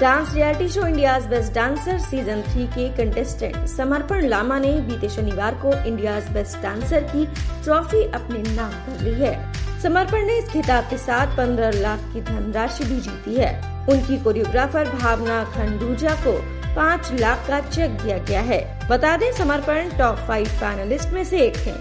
Dance reality show India's best dancer season three के contestant Samarpan Lama ने बीते शनिवार को इंडियाज बेस्ट डांसर की ट्रॉफी अपने नाम कर ली है। समर्पण ने इस खिताब के साथ 15 लाख की धनराशि भी जीती है। उनकी कोरियोग्राफर भावना खंडूजा को पाँच लाख का चेक दिया गया है। बता दें समर्पण टॉप फाइव फाइनलिस्ट में से एक है।